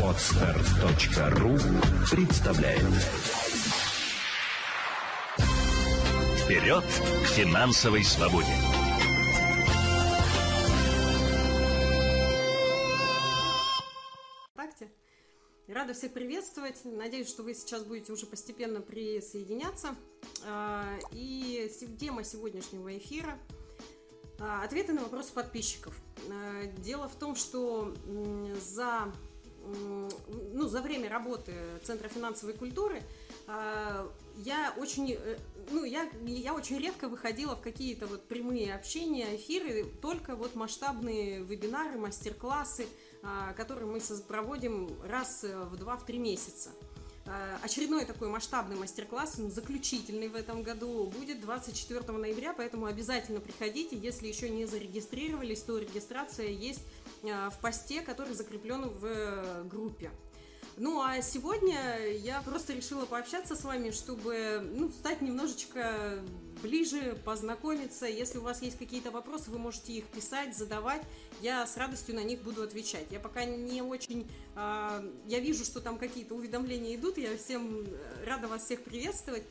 Отстар.ру представляет Вперед к финансовой свободе! Рада всех приветствовать. Надеюсь, что вы сейчас будете уже постепенно присоединяться. А, И тема сегодняшнего эфира а, – ответы на вопросы подписчиков. А, Дело в том, что за, ну, за время работы Центра финансовой культуры а, я очень, э, ну, я, я очень редко выходила в какие-то вот прямые общения, эфиры, только вот масштабные вебинары, мастер-классы, которые мы проводим раз э, в 2-3 месяца. А, Очередной такой масштабный мастер-класс, он заключительный в этом году, будет 24 ноября, поэтому обязательно приходите. Если еще не зарегистрировались, то регистрация есть а, в посте, который закреплен в э, группе. Ну а сегодня я просто решила пообщаться с вами, чтобы ну, стать немножечко ближе, познакомиться. Если у вас есть какие-то вопросы, вы можете их писать, задавать. Я с радостью на них буду отвечать. Я пока не очень... а, я вижу, что там какие-то уведомления идут. Я всем э, рада вас всех приветствовать.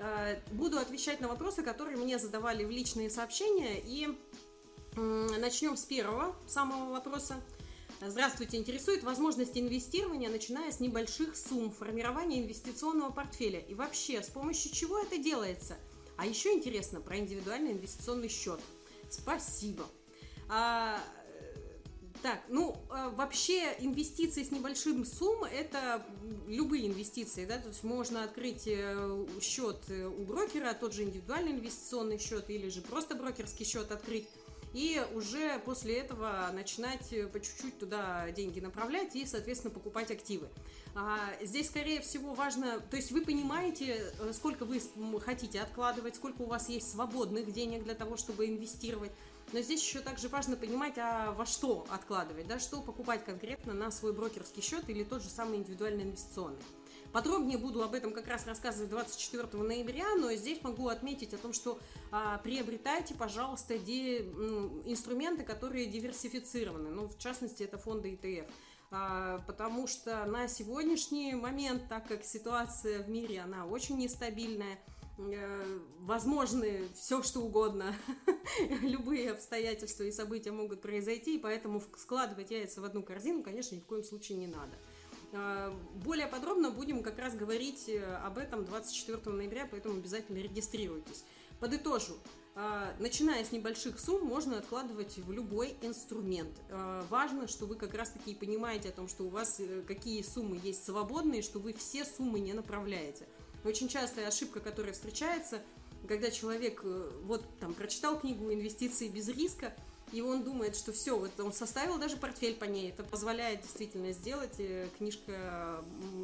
А, буду отвечать на вопросы, которые мне задавали в личные сообщения. И м, начнем с первого самого вопроса. Здравствуйте, интересует возможность инвестирования, начиная с небольших сумм, формирования инвестиционного портфеля и вообще, с помощью чего это делается? А еще интересно про индивидуальный инвестиционный счет. Спасибо. А, э, так, ну, э, вообще инвестиции с небольшим суммой – это любые инвестиции, да, то есть можно открыть э, счет э, у брокера, тот же индивидуальный инвестиционный счет или же просто брокерский счет открыть, и уже после этого начинать э, по чуть-чуть туда деньги направлять и, соответственно, покупать активы. А, Здесь, скорее всего, важно, то есть вы понимаете, э, сколько вы хотите откладывать, сколько у вас есть свободных денег для того, чтобы инвестировать. Но здесь еще также важно понимать, а во что откладывать, да, что покупать конкретно на свой брокерский счет или тот же самый индивидуальный инвестиционный. Подробнее буду об этом как раз рассказывать 24 ноября, но здесь могу отметить о том, что а, приобретайте, пожалуйста, де- инструменты, которые диверсифицированы. Ну, в частности, это фонды ETF. А, потому что на сегодняшний момент, так как ситуация в мире, она очень нестабильная, э, возможны все что угодно, любые обстоятельства и события могут произойти, и поэтому складывать яйца в одну корзину, конечно, ни в коем случае не надо. А, Более подробно будем как раз говорить э, об этом 24 ноября, поэтому обязательно регистрируйтесь. Подытожу. А, Начиная с небольших сумм, можно откладывать в любой инструмент. А, Важно, что вы как раз-таки понимаете о том, что у вас э, какие суммы есть свободные, что вы все суммы не направляете. Очень частая ошибка, которая встречается, когда человек э, вот там прочитал книгу «Инвестиции без риска», и он думает, что все, вот он составил даже портфель по ней, это позволяет действительно сделать, э, книжка,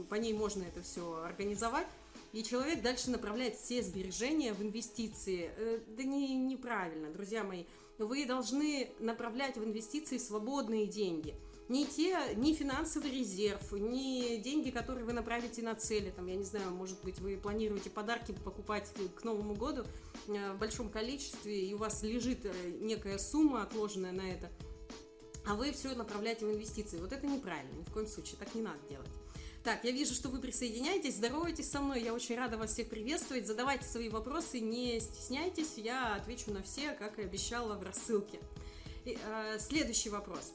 по ней можно это все организовать, и человек дальше направляет все сбережения в инвестиции. Э, Да не, неправильно, друзья мои. Вы должны направлять в инвестиции свободные деньги. Не те, не финансовый резерв, не деньги, которые вы направите на цели. Там, я не знаю, может быть, вы планируете подарки покупать к Новому году э, в большом количестве, и у вас лежит э, некая сумма, отложенная на это, а вы все направляете в инвестиции. Вот это неправильно, ни в коем случае, так не надо делать. Так, я вижу, что вы присоединяетесь, здоровайтесь со мной, я очень рада вас всех приветствовать, задавайте свои вопросы, не стесняйтесь, я отвечу на все, как и обещала в рассылке. И, э, следующий вопрос.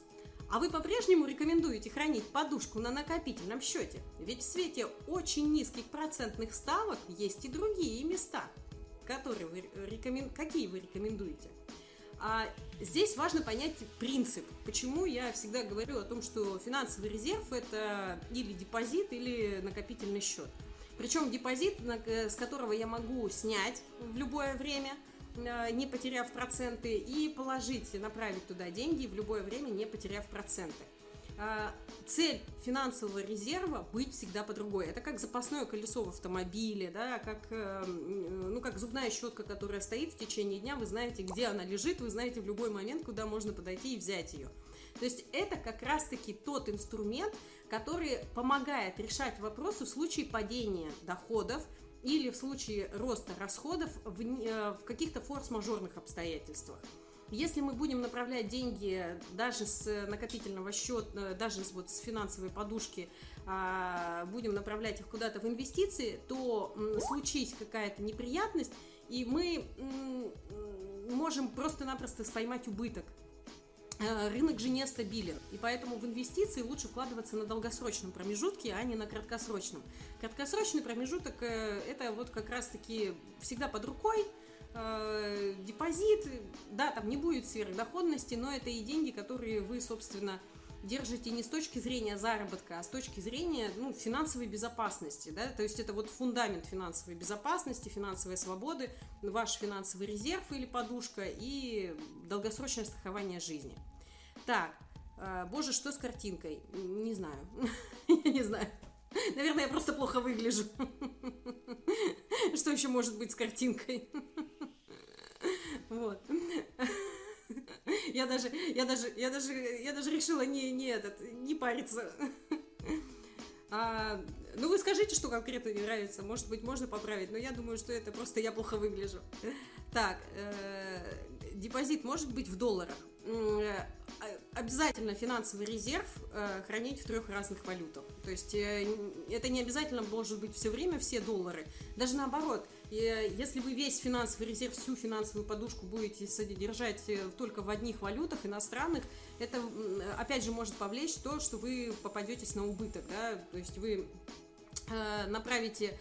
А вы по-прежнему рекомендуете хранить подушку на накопительном счете? Ведь в свете очень низких процентных ставок есть и другие места, которые вы рекомен... какие вы рекомендуете. А здесь важно понять принцип. Почему я всегда говорю о том, что финансовый резерв это или депозит, или накопительный счет. Причем депозит, э, с которого я могу снять в любое время, не потеряв проценты, и положить, направить туда деньги в любое время, не потеряв проценты. А, Цель финансового резерва быть всегда по другой. Это как запасное колесо в автомобиле, да, как, э, ну, как зубная щетка, которая стоит в течение дня, вы знаете, где она лежит, вы знаете в любой момент, куда можно подойти и взять ее. То есть это как раз-таки тот инструмент, который помогает решать вопросы в случае падения доходов или в случае роста расходов в, э, в каких-то форс-мажорных обстоятельствах. Если мы будем направлять деньги даже с накопительного счета, даже с, вот, с финансовой подушки, а, будем направлять их куда-то в инвестиции, то случись какая-то неприятность, и мы можем просто-напросто поймать убыток. Э, рынок же нестабилен, и поэтому в инвестиции лучше вкладываться на долгосрочном промежутке, а не на краткосрочном. Краткосрочный промежуток э, – это вот как раз-таки всегда под рукой, э, депозит, да, там не будет сверхдоходности, но это и деньги, которые вы, собственно, держите не с точки зрения заработка, а с точки зрения ну, финансовой безопасности. Да? То есть это вот фундамент финансовой безопасности, финансовой свободы, ваш финансовый резерв или подушка и долгосрочное страхование жизни. Так, э, боже, что с картинкой? Не знаю. Я не знаю. Наверное, я просто плохо выгляжу. Что еще может быть с картинкой? Вот. Я даже, я даже, я даже, я даже решила не, не этот, не париться. А, ну, вы скажите, что конкретно не нравится. Может быть, можно поправить, но я думаю, что это просто я плохо выгляжу. Так, э, депозит может быть в долларах. Э, обязательно финансовый резерв э, хранить в трех разных валютах. То есть э, это не обязательно может быть все время все доллары. Даже наоборот, если вы весь финансовый резерв, всю финансовую подушку будете содержать только в одних валютах иностранных, это опять же может повлечь то, что вы попадетесь на убыток. Да? То есть вы направите,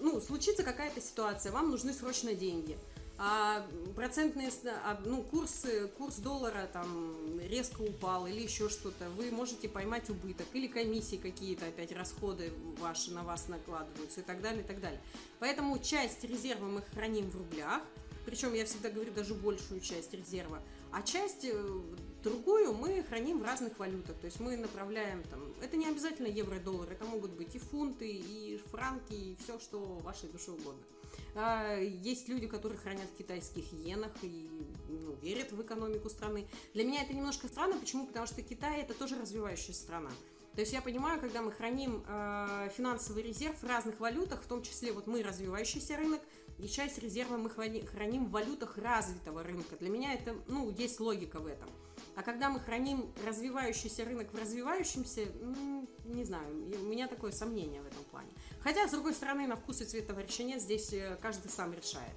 ну, случится какая-то ситуация, вам нужны срочно деньги – а процентные, а, ну, курс, курс доллара там резко упал или еще что-то, вы можете поймать убыток или комиссии какие-то опять расходы ваши на вас накладываются и так далее, и так далее. Поэтому часть резерва мы храним в рублях, причем я всегда говорю даже большую часть резерва, а часть э, другую мы храним в разных валютах. То есть мы направляем там, это не обязательно евро и доллар, это могут быть и фунты, и франки, и все, что вашей душе угодно. А, есть люди, которые хранят в китайских иенах и ну, верят в экономику страны. Для меня это немножко странно. Почему? Потому что Китай это тоже развивающая страна. То есть я понимаю, когда мы храним э, финансовый резерв в разных валютах, в том числе вот мы развивающийся рынок, и часть резерва мы храним в валютах развитого рынка. Для меня это, ну, есть логика в этом. А когда мы храним развивающийся рынок в развивающемся, ну, не знаю, у меня такое сомнение в этом плане. Хотя, с другой стороны, на вкус и цвет товарища нет, здесь э, каждый сам решает.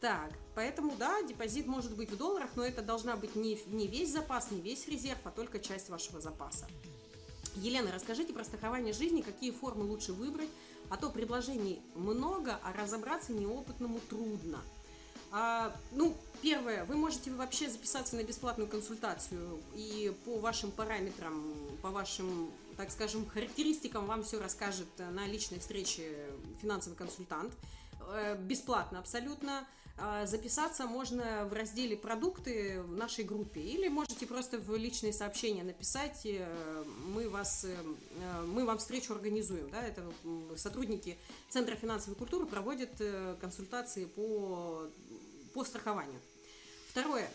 Так, поэтому, да, депозит может быть в долларах, но это должна быть не, не весь запас, не весь резерв, а только часть вашего запаса. Елена, расскажите про страхование жизни, какие формы лучше выбрать, а то предложений много, а разобраться неопытному трудно. А, ну, первое, вы можете вообще записаться на бесплатную консультацию и по вашим параметрам, по вашим, так скажем, характеристикам вам все расскажет на личной встрече финансовый консультант. Э, бесплатно абсолютно. А, записаться можно в разделе «Продукты» в нашей группе или можете просто в личные сообщения написать, э, мы, вас, э, мы вам встречу организуем. Да? Это сотрудники Центра финансовой культуры проводят консультации по по страхованию. Второе.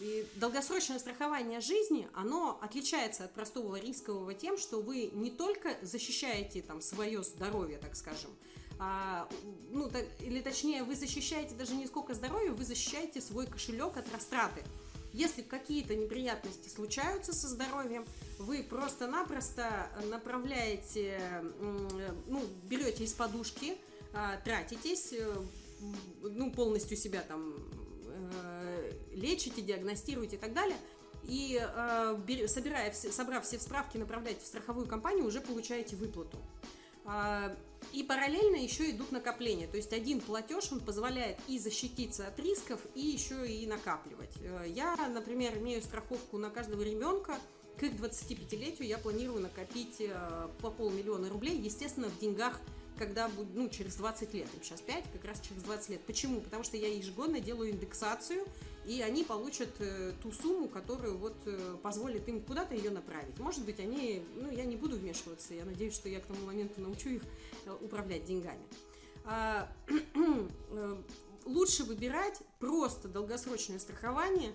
А, долгосрочное страхование жизни, оно отличается от простого рискового тем, что вы не только защищаете там свое здоровье, так скажем, а, ну, так, или точнее, вы защищаете даже не сколько здоровья, вы защищаете свой кошелек от растраты. Если какие-то неприятности случаются со здоровьем, вы просто-напросто направляете, ну, берете из подушки, а, тратитесь, ну, полностью себя там э, лечите, диагностируете и так далее. И э, собирая, собрав все справки, направляете в страховую компанию, уже получаете выплату. Э, и параллельно еще идут накопления. То есть один платеж, он позволяет и защититься от рисков, и еще и накапливать. Э, я, например, имею страховку на каждого ребенка. К их 25-летию я планирую накопить э, по полмиллиона рублей, естественно, в деньгах когда будет, ну, через 20 лет, сейчас 5, как раз через 20 лет. Почему? Потому что я ежегодно делаю индексацию, и они получат э, ту сумму, которую вот э, позволит им куда-то ее направить. Может быть, они, ну, я не буду вмешиваться, я надеюсь, что я к тому моменту научу их э, управлять деньгами. А, лучше выбирать просто долгосрочное страхование,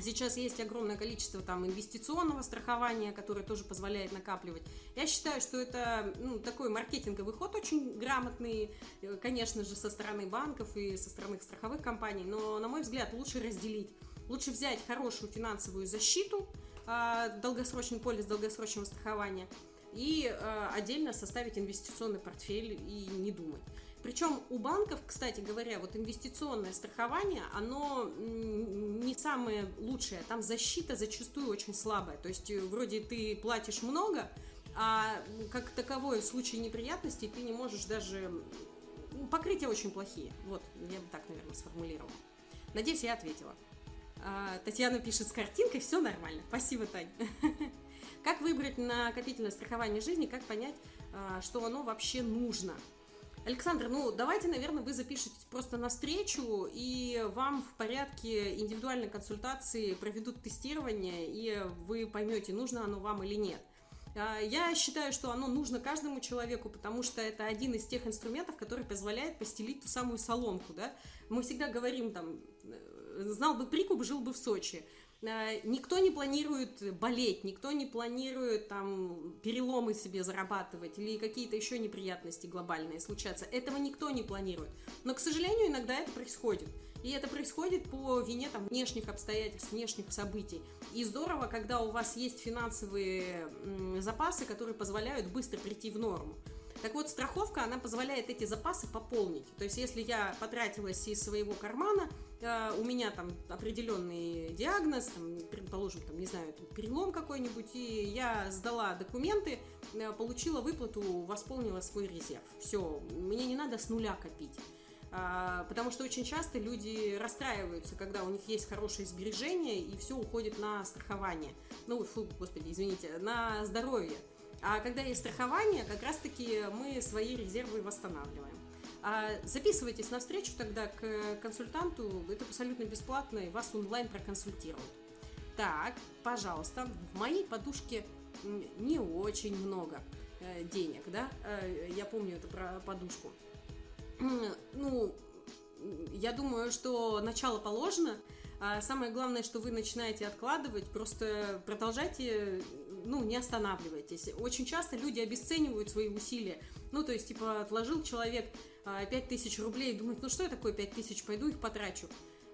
Сейчас есть огромное количество там инвестиционного страхования, которое тоже позволяет накапливать. Я считаю, что это ну, такой маркетинговый ход очень грамотный, э, конечно же, со стороны банков и со стороны страховых компаний, но, на мой взгляд, лучше разделить. Лучше взять хорошую финансовую защиту, а, долгосрочный полис долгосрочного страхования и а, отдельно составить инвестиционный портфель и не думать. Причем у банков, кстати говоря, вот инвестиционное страхование, оно не самое лучшее. Там защита зачастую очень слабая. То есть э, вроде ты платишь много, а как таковой в случае неприятностей ты не можешь даже... Покрытия очень плохие. Вот, я бы так, наверное, сформулировала. Надеюсь, я ответила. А, Татьяна пишет с картинкой, все нормально. Спасибо, Тань. Как выбрать накопительное страхование жизни, как понять, а, что оно вообще нужно? Александр, ну давайте, наверное, вы запишетесь просто на встречу, и вам в порядке индивидуальной консультации проведут тестирование, и вы поймете, нужно оно вам или нет. А, я считаю, что оно нужно каждому человеку, потому что это один из тех инструментов, который позволяет постелить ту самую соломку, да. Мы всегда говорим там, знал бы прикуп, жил бы в Сочи. Э, никто не планирует болеть, никто не планирует там переломы себе зарабатывать или какие-то еще неприятности глобальные случаться. Этого никто не планирует. Но, к сожалению, иногда это происходит. И это происходит по вине там, внешних обстоятельств, внешних событий. И здорово, когда у вас есть финансовые запасы, которые позволяют быстро прийти в норму. Так вот, страховка, она позволяет эти запасы пополнить. То есть, если я потратилась из своего кармана, э, у меня там определенный диагноз, там, предположим, там, не знаю, там, перелом какой-нибудь, и я сдала документы, э, получила выплату, восполнила свой резерв. Все, мне не надо с нуля копить. А, потому что очень часто люди расстраиваются, когда у них есть хорошие сбережения, и все уходит на страхование. Ну, фу, господи, извините, на здоровье. А когда есть страхование, как раз-таки мы свои резервы восстанавливаем. А записывайтесь на встречу тогда к консультанту, это абсолютно бесплатно, и вас онлайн проконсультируют. Так, пожалуйста, в моей подушке не очень много э, денег, да, э, я помню эту про подушку. Ну, я думаю, что начало положено, а самое главное, что вы начинаете откладывать, просто продолжайте ну, не останавливайтесь. Очень часто люди обесценивают свои усилия. Ну, то есть, типа, отложил человек 5000 а, рублей и думает, ну что я такое 5000, пойду их потрачу.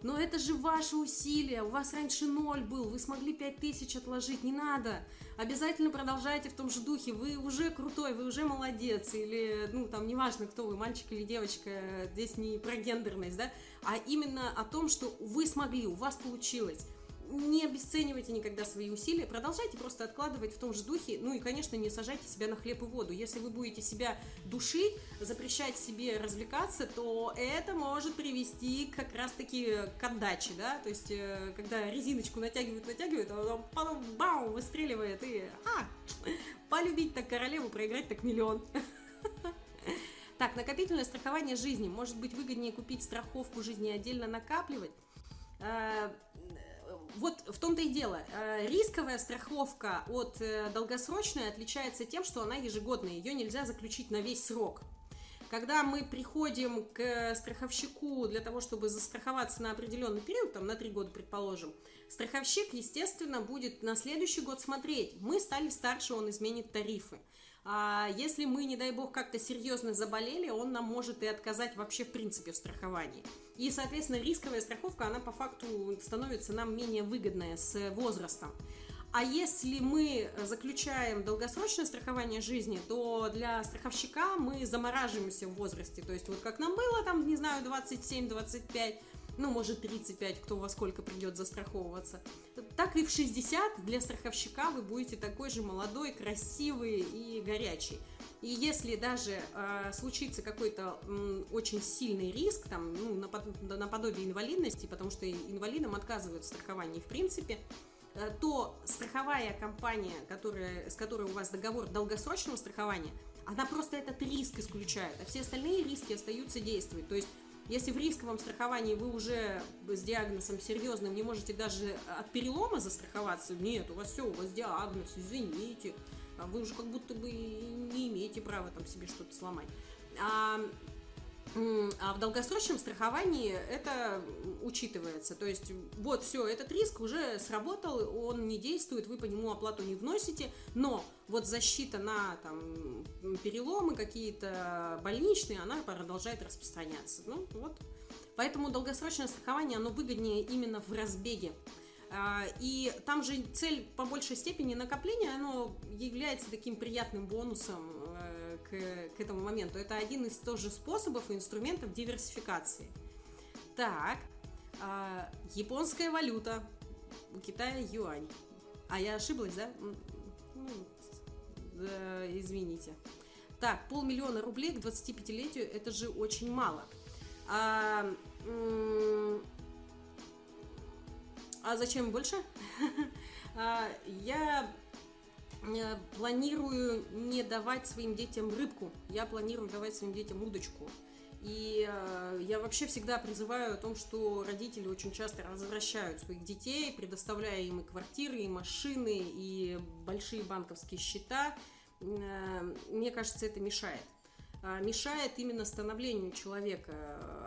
Но это же ваши усилия, у вас раньше ноль был, вы смогли 5000 отложить, не надо. Обязательно продолжайте в том же духе, вы уже крутой, вы уже молодец, или, ну, там, неважно, кто вы, мальчик или девочка, здесь не про гендерность, да, а именно о том, что вы смогли, у вас получилось не обесценивайте никогда свои усилия, продолжайте просто откладывать в том же духе, ну и, конечно, не сажайте себя на хлеб и воду. Если вы будете себя душить, запрещать себе развлекаться, то это может привести как раз-таки к отдаче, да, то есть, э, когда резиночку натягивают, натягивают, а потом бау, выстреливает, и, а, полюбить так королеву, проиграть так миллион. Так, накопительное страхование жизни. Может быть выгоднее купить страховку жизни и отдельно накапливать? Вот в том-то и дело. Э, рисковая страховка от э, долгосрочной отличается тем, что она ежегодная. Ее нельзя заключить на весь срок. Когда мы приходим к страховщику для того, чтобы застраховаться на определенный период, там на три года, предположим, страховщик, естественно, будет на следующий год смотреть. Мы стали старше, он изменит тарифы. А если мы, не дай бог, как-то серьезно заболели, он нам может и отказать вообще в принципе в страховании. И, соответственно, рисковая страховка, она по факту становится нам менее выгодная с возрастом. А если мы заключаем долгосрочное страхование жизни, то для страховщика мы замораживаемся в возрасте. То есть вот как нам было там, не знаю, 27-25, ну, может, 35, кто во сколько придет застраховываться, так и в 60 для страховщика вы будете такой же молодой, красивый и горячий. И если даже э, случится какой-то э, очень сильный риск, там, ну, наподобие инвалидности, потому что инвалидам отказывают в страховании в принципе, э, то страховая компания, которая, с которой у вас договор долгосрочного страхования, она просто этот риск исключает, а все остальные риски остаются действовать. То есть если в рисковом страховании вы уже с диагнозом серьезным не можете даже от перелома застраховаться, нет, у вас все, у вас диагноз, извините, а вы уже как будто бы не имеете права там себе что-то сломать. А А в долгосрочном страховании это учитывается. То есть вот все, этот риск уже сработал, он не действует, вы по нему оплату не вносите, но вот защита на там, переломы какие-то больничные, она продолжает распространяться. Ну вот. Поэтому долгосрочное страхование, оно выгоднее именно в разбеге. А, и там же цель по большей степени накопления, оно является таким приятным бонусом к, к этому моменту. Это один из тоже способов и инструментов диверсификации. Так, э, японская валюта. У Китая юань. А я ошиблась, да? Ну, да извините. Так, полмиллиона рублей к 25-летию это же очень мало. А, а зачем больше? А, я планирую не давать своим детям рыбку, я планирую давать своим детям удочку. И э, я вообще всегда призываю о том, что родители очень часто возвращают своих детей, предоставляя им и квартиры, и машины, и большие банковские счета. Э, мне кажется, это мешает. А, мешает именно становлению человека.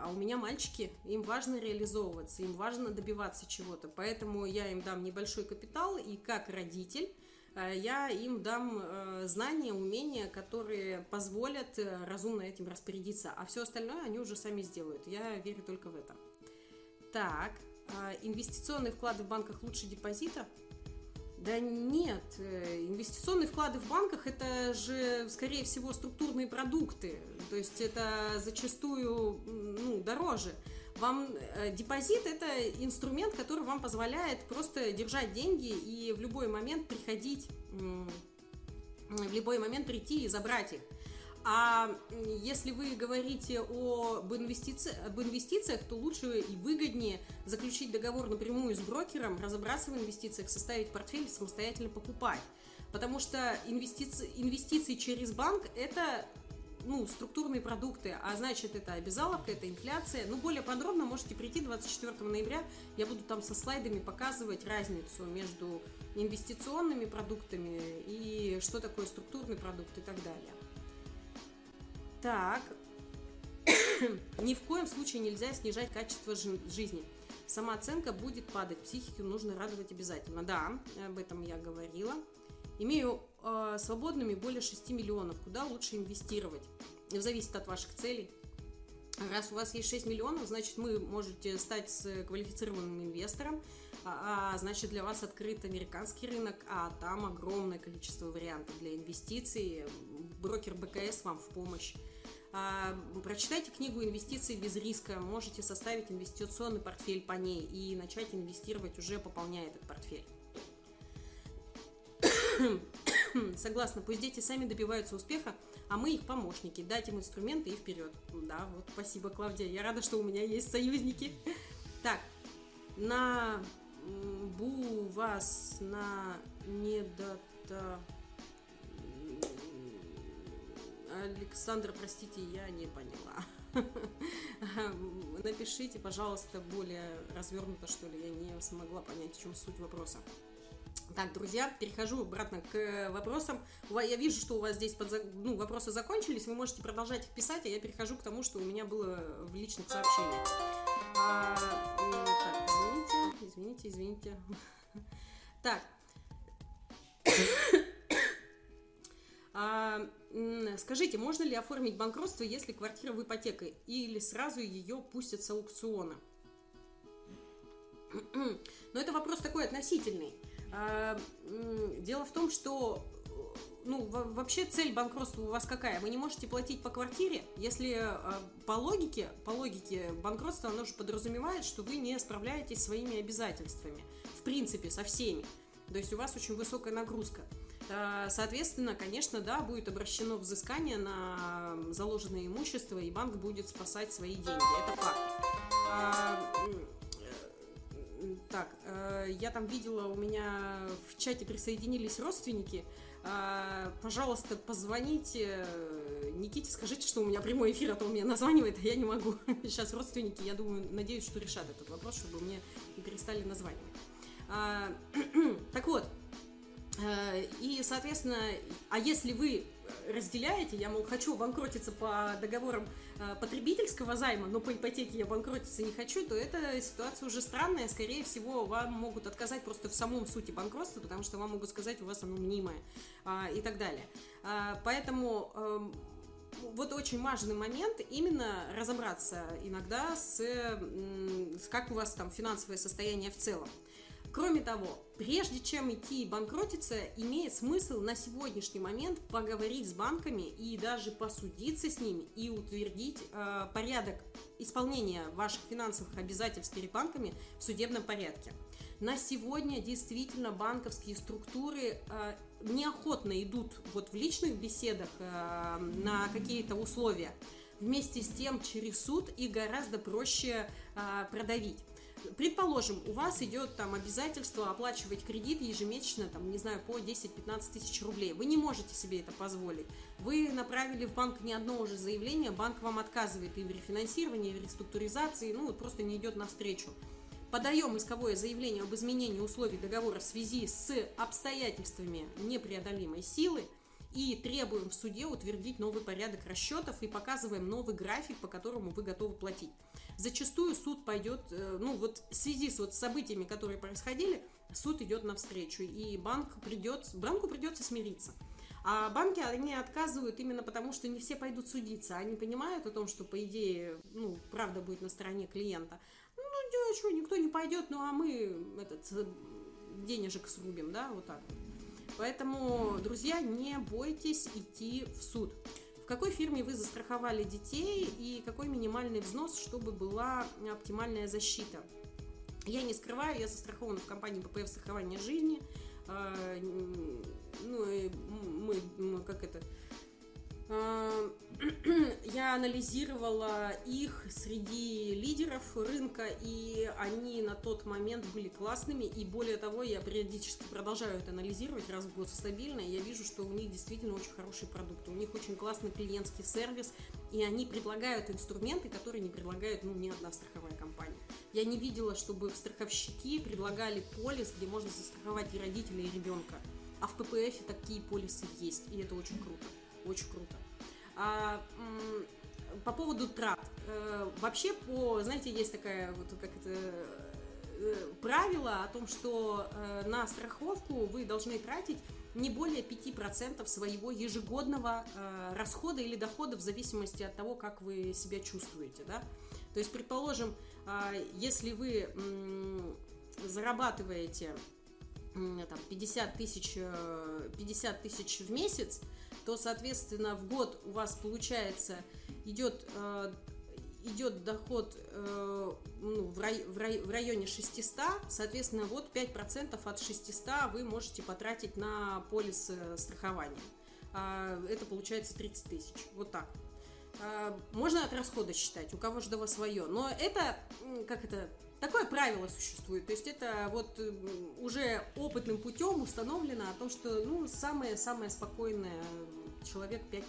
А у меня мальчики, им важно реализовываться, им важно добиваться чего-то. Поэтому я им дам небольшой капитал, и как родитель Э, я им дам э, знания, умения, которые позволят э, разумно этим распорядиться, а все остальное они уже сами сделают. Я верю только в это. Так, инвестиционные вклады в банках лучше депозита? Да нет, инвестиционные вклады в банках это же, скорее всего, структурные продукты. То есть это зачастую ну, дороже. Вам э, депозит это инструмент, который вам позволяет просто держать деньги и в любой момент приходить, в любой момент прийти и забрать их. А если вы говорите об, инвестици... об инвестициях, то лучше и выгоднее заключить договор напрямую с брокером, разобраться в инвестициях, составить портфель и самостоятельно покупать. Потому что инвестиции, инвестиции через банк – это ну, структурные продукты, а значит это обязаловка, это инфляция. Ну, более подробно можете прийти 24 ноября, я буду там со слайдами показывать разницу между инвестиционными продуктами и что такое структурный продукт и так далее. Так, ни в коем случае нельзя снижать качество жизни. Самооценка будет падать, психику нужно радовать обязательно. Да, об этом я говорила. Имею свободными более 6 миллионов. Куда лучше инвестировать? Зависит от ваших целей. Раз у вас есть 6 миллионов, значит, вы можете стать квалифицированным инвестором, а, а значит, для вас открыт американский рынок, а там огромное количество вариантов для инвестиций. Брокер БКС вам в помощь. А, прочитайте книгу «Инвестиции без риска», можете составить инвестиционный портфель по ней и начать инвестировать уже пополняя этот портфель. Согласна, пусть дети сами добиваются успеха, а мы их помощники, дать им инструменты и вперед. Да, вот спасибо, Клавдия. Я рада, что у меня есть союзники. Так, на бу вас на недота... Александр, простите, я не поняла. Напишите, пожалуйста, более развернуто, что ли. Я не смогла понять, в чем суть вопроса. Так, друзья, перехожу обратно к вопросам. Я вижу, что у вас здесь под, ну, вопросы закончились, вы можете продолжать их писать, а я перехожу к тому, что у меня было в личных сообщениях. А, так, извините, извините, извините. Так. А, скажите, можно ли оформить банкротство, если квартира в ипотеке, или сразу ее пустят с аукциона? Но это вопрос такой относительный. А, дело в том, что ну, вообще цель банкротства у вас какая? Вы не можете платить по квартире, если а, по логике, по логике банкротства оно же подразумевает, что вы не справляетесь своими обязательствами. В принципе, со всеми. То есть у вас очень высокая нагрузка. А, соответственно, конечно, да, будет обращено взыскание на заложенное имущество, и банк будет спасать свои деньги. Это факт. Так, э, я там видела, у меня в чате присоединились родственники. Э, пожалуйста, позвоните Никите, скажите, что у меня прямой эфир, а то он меня названивает, а я не могу. Сейчас родственники, я думаю, надеюсь, что решат этот вопрос, чтобы мне не перестали названивать. Так вот, и, соответственно, а если вы разделяете, я, мол, хочу банкротиться по договорам э, потребительского займа, но по ипотеке я банкротиться не хочу, то эта ситуация уже странная, скорее всего, вам могут отказать просто в самом сути банкротства, потому что вам могут сказать, у вас оно мнимое а, и так далее. А, поэтому эм, вот очень важный момент именно разобраться иногда с, с как у вас там финансовое состояние в целом. Кроме того, прежде чем идти банкротиться, имеет смысл на сегодняшний момент поговорить с банками и даже посудиться с ними и утвердить э, порядок исполнения ваших финансовых обязательств перед банками в судебном порядке. На сегодня действительно банковские структуры э, неохотно идут вот в личных беседах э, на какие-то условия. Вместе с тем через суд их гораздо проще э, продавить. Предположим, у вас идет там обязательство оплачивать кредит ежемесячно, там, не знаю, по 10-15 тысяч рублей. Вы не можете себе это позволить. Вы направили в банк не одно уже заявление, банк вам отказывает и в рефинансировании, и в реструктуризации, ну, просто не идет навстречу подаем исковое заявление об изменении условий договора в связи с обстоятельствами непреодолимой силы и требуем в суде утвердить новый порядок расчетов и показываем новый график, по которому вы готовы платить. Зачастую суд пойдет, э, ну вот в связи с вот событиями, которые происходили, суд идет навстречу, и банк придет, банку придется смириться. А банки, они отказывают именно потому, что не все пойдут судиться. Они понимают о том, что, по идее, ну, правда будет на стороне клиента ну, что, никто не пойдет, ну, а мы этот денежек срубим, да, вот так. Поэтому, друзья, не бойтесь идти в суд. В какой фирме вы застраховали детей и какой минимальный взнос, чтобы была оптимальная защита? Я не скрываю, я застрахована в компании ППФ страхования жизни. А, ну, мы, как это, я анализировала их среди лидеров рынка, и они на тот момент были классными, и более того, я периодически продолжаю это анализировать раз в год стабильно, и я вижу, что у них действительно очень хорошие продукты, у них очень классный клиентский сервис, и они предлагают инструменты, которые не предлагает ну, ни одна страховая компания. Я не видела, чтобы страховщики предлагали полис, где можно застраховать и родителей, и ребенка. А в ППФ такие полисы есть, и это очень круто. Очень круто. А, по поводу трат. Э, вообще, по, знаете, есть такая вот как это э, правило о том, что э, на страховку вы должны тратить не более 5% своего ежегодного расхода или дохода в зависимости от того, как вы себя чувствуете. Да? То есть, предположим, если вы зарабатываете там, 50 тысяч, 50 тысяч в месяц, то, соответственно, в год у вас получается идет э, идет доход э, ну, в, рай, в, рай, в районе 600, соответственно, вот 5% от 600 вы можете потратить на полис э, страхования. А, это получается 30 тысяч. Вот так. А, можно от расхода считать, у кого же свое. Но это, как это, Такое правило существует, то есть это вот уже опытным путем установлено о том, что ну, самое-самое спокойное человек 5%.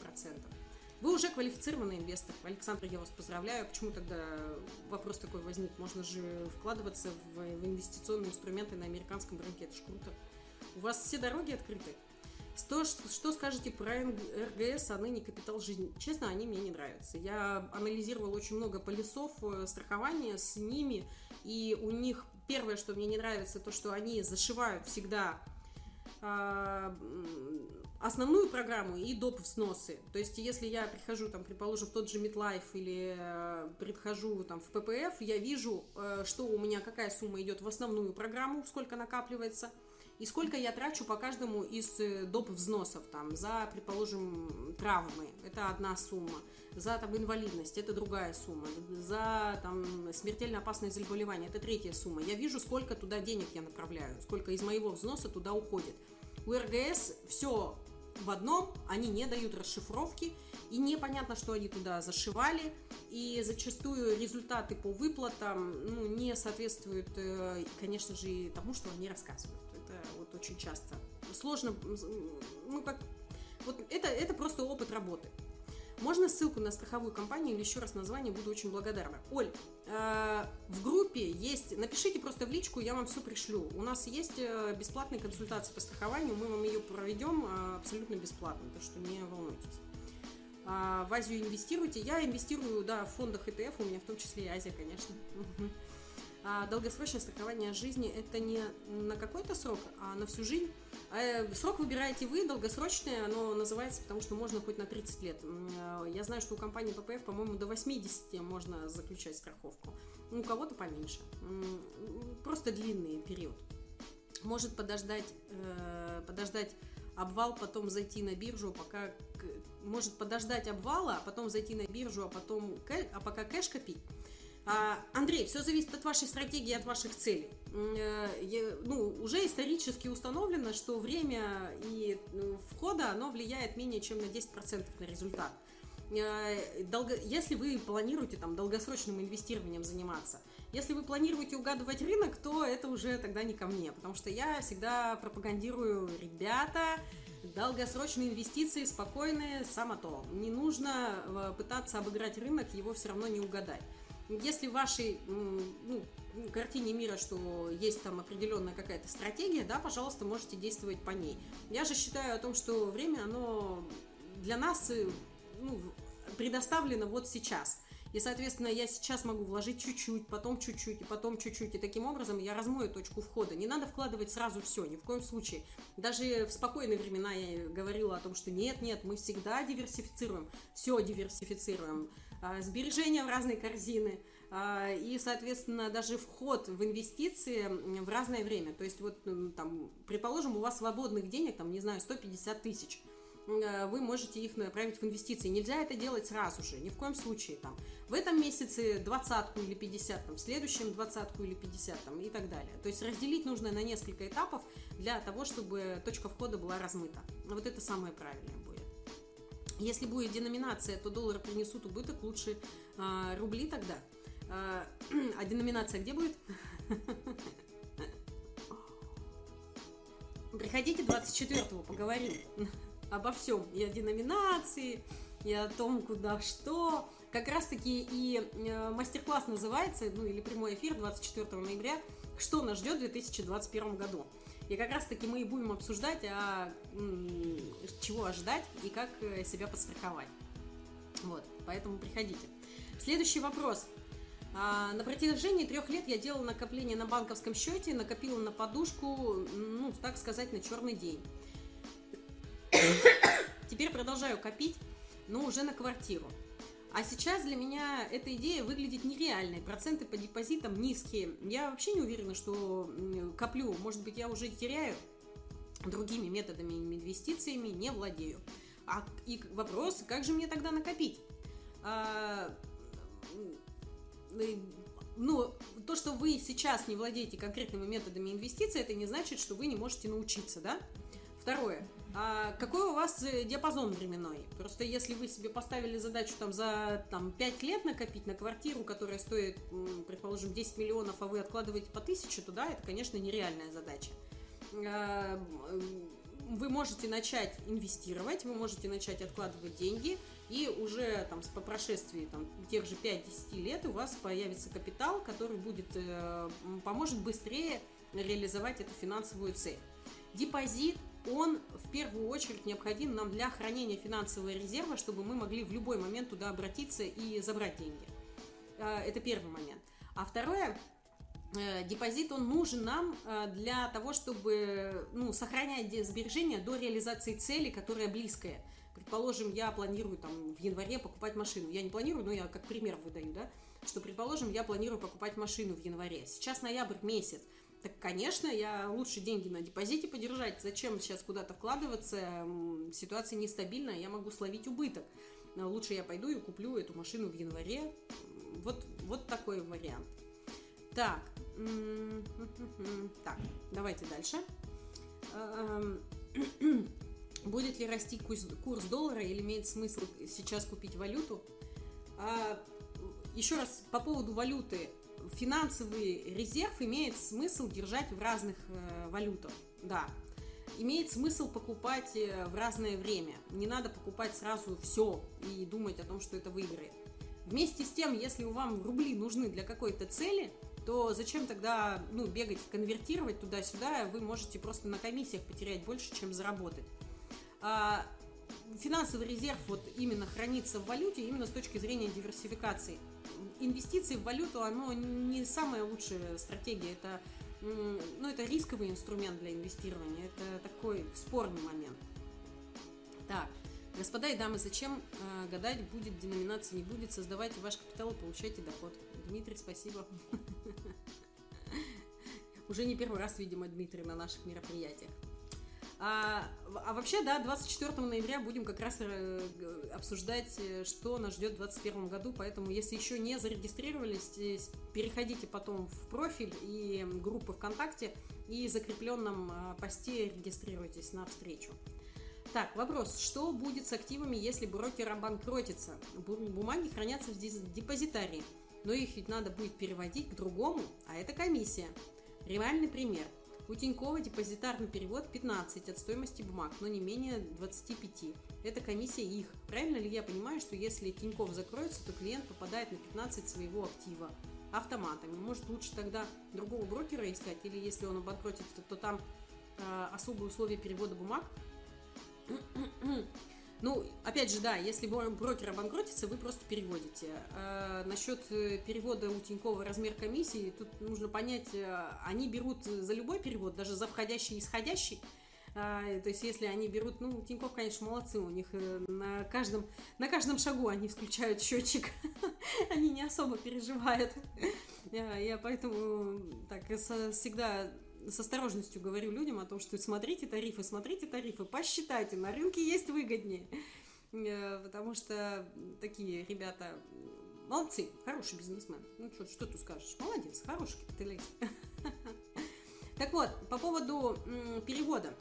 Вы уже квалифицированный инвестор. Александр, я вас поздравляю. Почему тогда вопрос такой возник? Можно же вкладываться в, в инвестиционные инструменты на американском рынке. Это ж круто. У вас все дороги открыты. Что, что скажете про РГС, а ныне капитал жизни? Честно, они мне не нравятся. Я анализировала очень много полисов э, страхования с ними, и у них первое, что мне не нравится, то, что они зашивают всегда а, основную программу и доп. взносы. То есть, если я прихожу, там, предположим, в тот же MetLife или э, прихожу там, в PPF, я вижу, э, что у меня, какая сумма идет в основную программу, сколько накапливается – и сколько я трачу по каждому из э, доп. взносов, там, за, предположим, травмы, это одна сумма, за там, инвалидность, это другая сумма, за там, смертельно опасное заболевание, это третья сумма. Я вижу, сколько туда денег я направляю, сколько из моего взноса туда уходит. У РГС все в одном, они не дают расшифровки, и непонятно, что они туда зашивали, и зачастую результаты по выплатам ну, не соответствуют, э, конечно же, тому, что они рассказывают вот очень часто. Сложно, ну как, вот это, это просто опыт работы. Можно ссылку на страховую компанию или еще раз название, буду очень благодарна. Оль, Э, в группе есть, напишите просто в личку, я вам все пришлю. У нас есть э, бесплатная консультация по страхованию, мы вам ее проведем э, абсолютно бесплатно, так что не волнуйтесь. А, в Азию инвестируйте. Я инвестирую, да, в фондах ETF, у меня в том числе и Азия, конечно. А долгосрочное страхование жизни это не на какой-то срок, а на всю жизнь. А, срок выбираете вы, долгосрочное, оно называется, потому что можно хоть на 30 лет. Я знаю, что у компании ППФ, по-моему, до 80 можно заключать страховку. У кого-то поменьше. Просто длинный период. Может подождать, э, подождать обвал, потом зайти на биржу, пока может подождать обвала, а потом зайти на биржу, а потом а пока кэш копить. А, Андрей, все зависит от вашей стратегии, от ваших целей. Э, ну, уже исторически установлено, что время и ну, входа, оно влияет менее чем на 10% на результат. Э, если вы планируете там долгосрочным инвестированием заниматься, если вы планируете угадывать рынок, то это уже тогда не ко мне, потому что я всегда пропагандирую, ребята, долгосрочные инвестиции спокойные, само то. Не нужно э, пытаться обыграть рынок, его все равно не угадать. Если в вашей ну, картине мира, что есть там определенная какая-то стратегия, да, пожалуйста, можете действовать по ней. Я же считаю о том, что время, оно для нас э, ну, предоставлено вот сейчас. И, соответственно, я сейчас могу вложить чуть-чуть, потом чуть-чуть, и потом чуть-чуть. И таким образом я размою точку входа. Не надо вкладывать сразу все, ни в коем случае. Даже в спокойные времена я говорила о том, что нет, нет, мы всегда диверсифицируем. Все диверсифицируем. А, сбережения в разные корзины, а, и, соответственно, даже вход в инвестиции в разное время. То есть, вот, там, предположим, у вас свободных денег, там, не знаю, 150 тысяч, а, вы можете их направить в инвестиции. Нельзя это делать сразу же, ни в коем случае. Там, в этом месяце двадцатку или 50, там, в следующем двадцатку или 50 там, и так далее. То есть разделить нужно на несколько этапов для того, чтобы точка входа была размыта. Вот это самое правильное будет. Если будет деноминация, то доллары принесут убыток, лучше а, рубли тогда. А, а деноминация где будет? Приходите 24-го, поговорим обо всем. И о деноминации, и о том, куда что. Как раз таки и э, мастер-класс называется, ну или прямой эфир 24 ноября, что нас ждет в 2021 году. И как раз таки мы и будем обсуждать, а, чего ожидать и как э, себя подстраховать. Вот, поэтому приходите. Следующий вопрос. А, на протяжении трех лет я делала накопление на банковском счете, накопила на подушку, ну, так сказать, на черный день. Теперь продолжаю копить, но уже на квартиру. А сейчас для меня эта идея выглядит нереальной. Проценты по депозитам низкие. Я вообще не уверена, что коплю. Может быть, я уже теряю другими методами инвестициями, не владею. А и вопрос, как же мне тогда накопить? А, ну, то, что вы сейчас не владеете конкретными методами инвестиций, это не значит, что вы не можете научиться, да? Второе. А какой у вас э, диапазон временной? Просто если вы себе поставили задачу там за там, 5 лет накопить на квартиру, которая стоит, предположим, 10 миллионов, а вы откладываете по 1000, то да, это, конечно, нереальная задача. А, вы можете начать инвестировать, вы можете начать откладывать деньги, и уже там, по прошествии там, тех же 5-10 лет у вас появится капитал, который будет, э, поможет быстрее реализовать эту финансовую цель. Депозит он в первую очередь необходим нам для хранения финансового резерва, чтобы мы могли в любой момент туда обратиться и забрать деньги. Э, это первый момент. А второе, э, депозит, он нужен нам э, для того, чтобы ну, сохранять сбережения до реализации цели, которая близкая. Предположим, я планирую там в январе покупать машину. Я не планирую, но я как пример выдаю, да, что, предположим, я планирую покупать машину в январе. Сейчас ноябрь месяц. Так, конечно, я лучше деньги на депозите подержать. Зачем сейчас куда-то вкладываться? Ситуация нестабильная, я могу словить убыток. Лучше я пойду и куплю эту машину в январе. Вот, вот такой вариант. Так, так, давайте дальше. Будет ли расти курс доллара или имеет смысл сейчас купить валюту? А, еще раз по поводу валюты финансовый резерв имеет смысл держать в разных э, валютах, да. Имеет смысл покупать э, в разное время. Не надо покупать сразу все и думать о том, что это выиграет. Вместе с тем, если вам рубли нужны для какой-то цели, то зачем тогда ну, бегать, конвертировать туда-сюда, вы можете просто на комиссиях потерять больше, чем заработать. А, финансовый резерв вот именно хранится в валюте именно с точки зрения диверсификации. Инвестиции в валюту, оно не самая лучшая стратегия, это, ну, это рисковый инструмент для инвестирования, это такой спорный момент. Так, господа и дамы, зачем э, гадать, будет деноминация, не будет, создавайте ваш капитал и получайте доход. Дмитрий, спасибо. Уже не первый раз, видимо, Дмитрий на наших мероприятиях. А, а вообще, да, 24 ноября будем как раз э, обсуждать, э, что нас ждет в 2021 году, поэтому если еще не зарегистрировались, переходите потом в профиль и группы ВКонтакте и в закрепленном э, посте регистрируйтесь на встречу. Так, вопрос. Что будет с активами, если брокер обанкротится? Бумаги хранятся в депозитарии, но их ведь надо будет переводить к другому, а это комиссия. Реальный пример. У Тинькова депозитарный перевод 15 от стоимости бумаг, но не менее 25. Это комиссия их. Правильно ли я понимаю, что если Тиньков закроется, то клиент попадает на 15 своего актива автоматами? Может лучше тогда другого брокера искать, или если он обанкротится, то там э, особые условия перевода бумаг? Ну, опять же, да, если брокер обанкротится, вы просто переводите. А, насчет э, перевода у Тинькова размер комиссии, тут нужно понять, э, они берут за любой перевод, даже за входящий и исходящий. А, то есть, если они берут, ну, Тиньков, конечно, молодцы, у них э, на каждом, на каждом шагу они включают счетчик, они не особо переживают. Я, я поэтому так всегда с осторожностью говорю людям о том, что смотрите тарифы, смотрите тарифы, посчитайте, на рынке есть выгоднее. Э, потому что такие ребята молодцы, хороший бизнесмен. Ну что, что ты скажешь? Молодец, хороший капиталист. Так вот, по поводу перевода.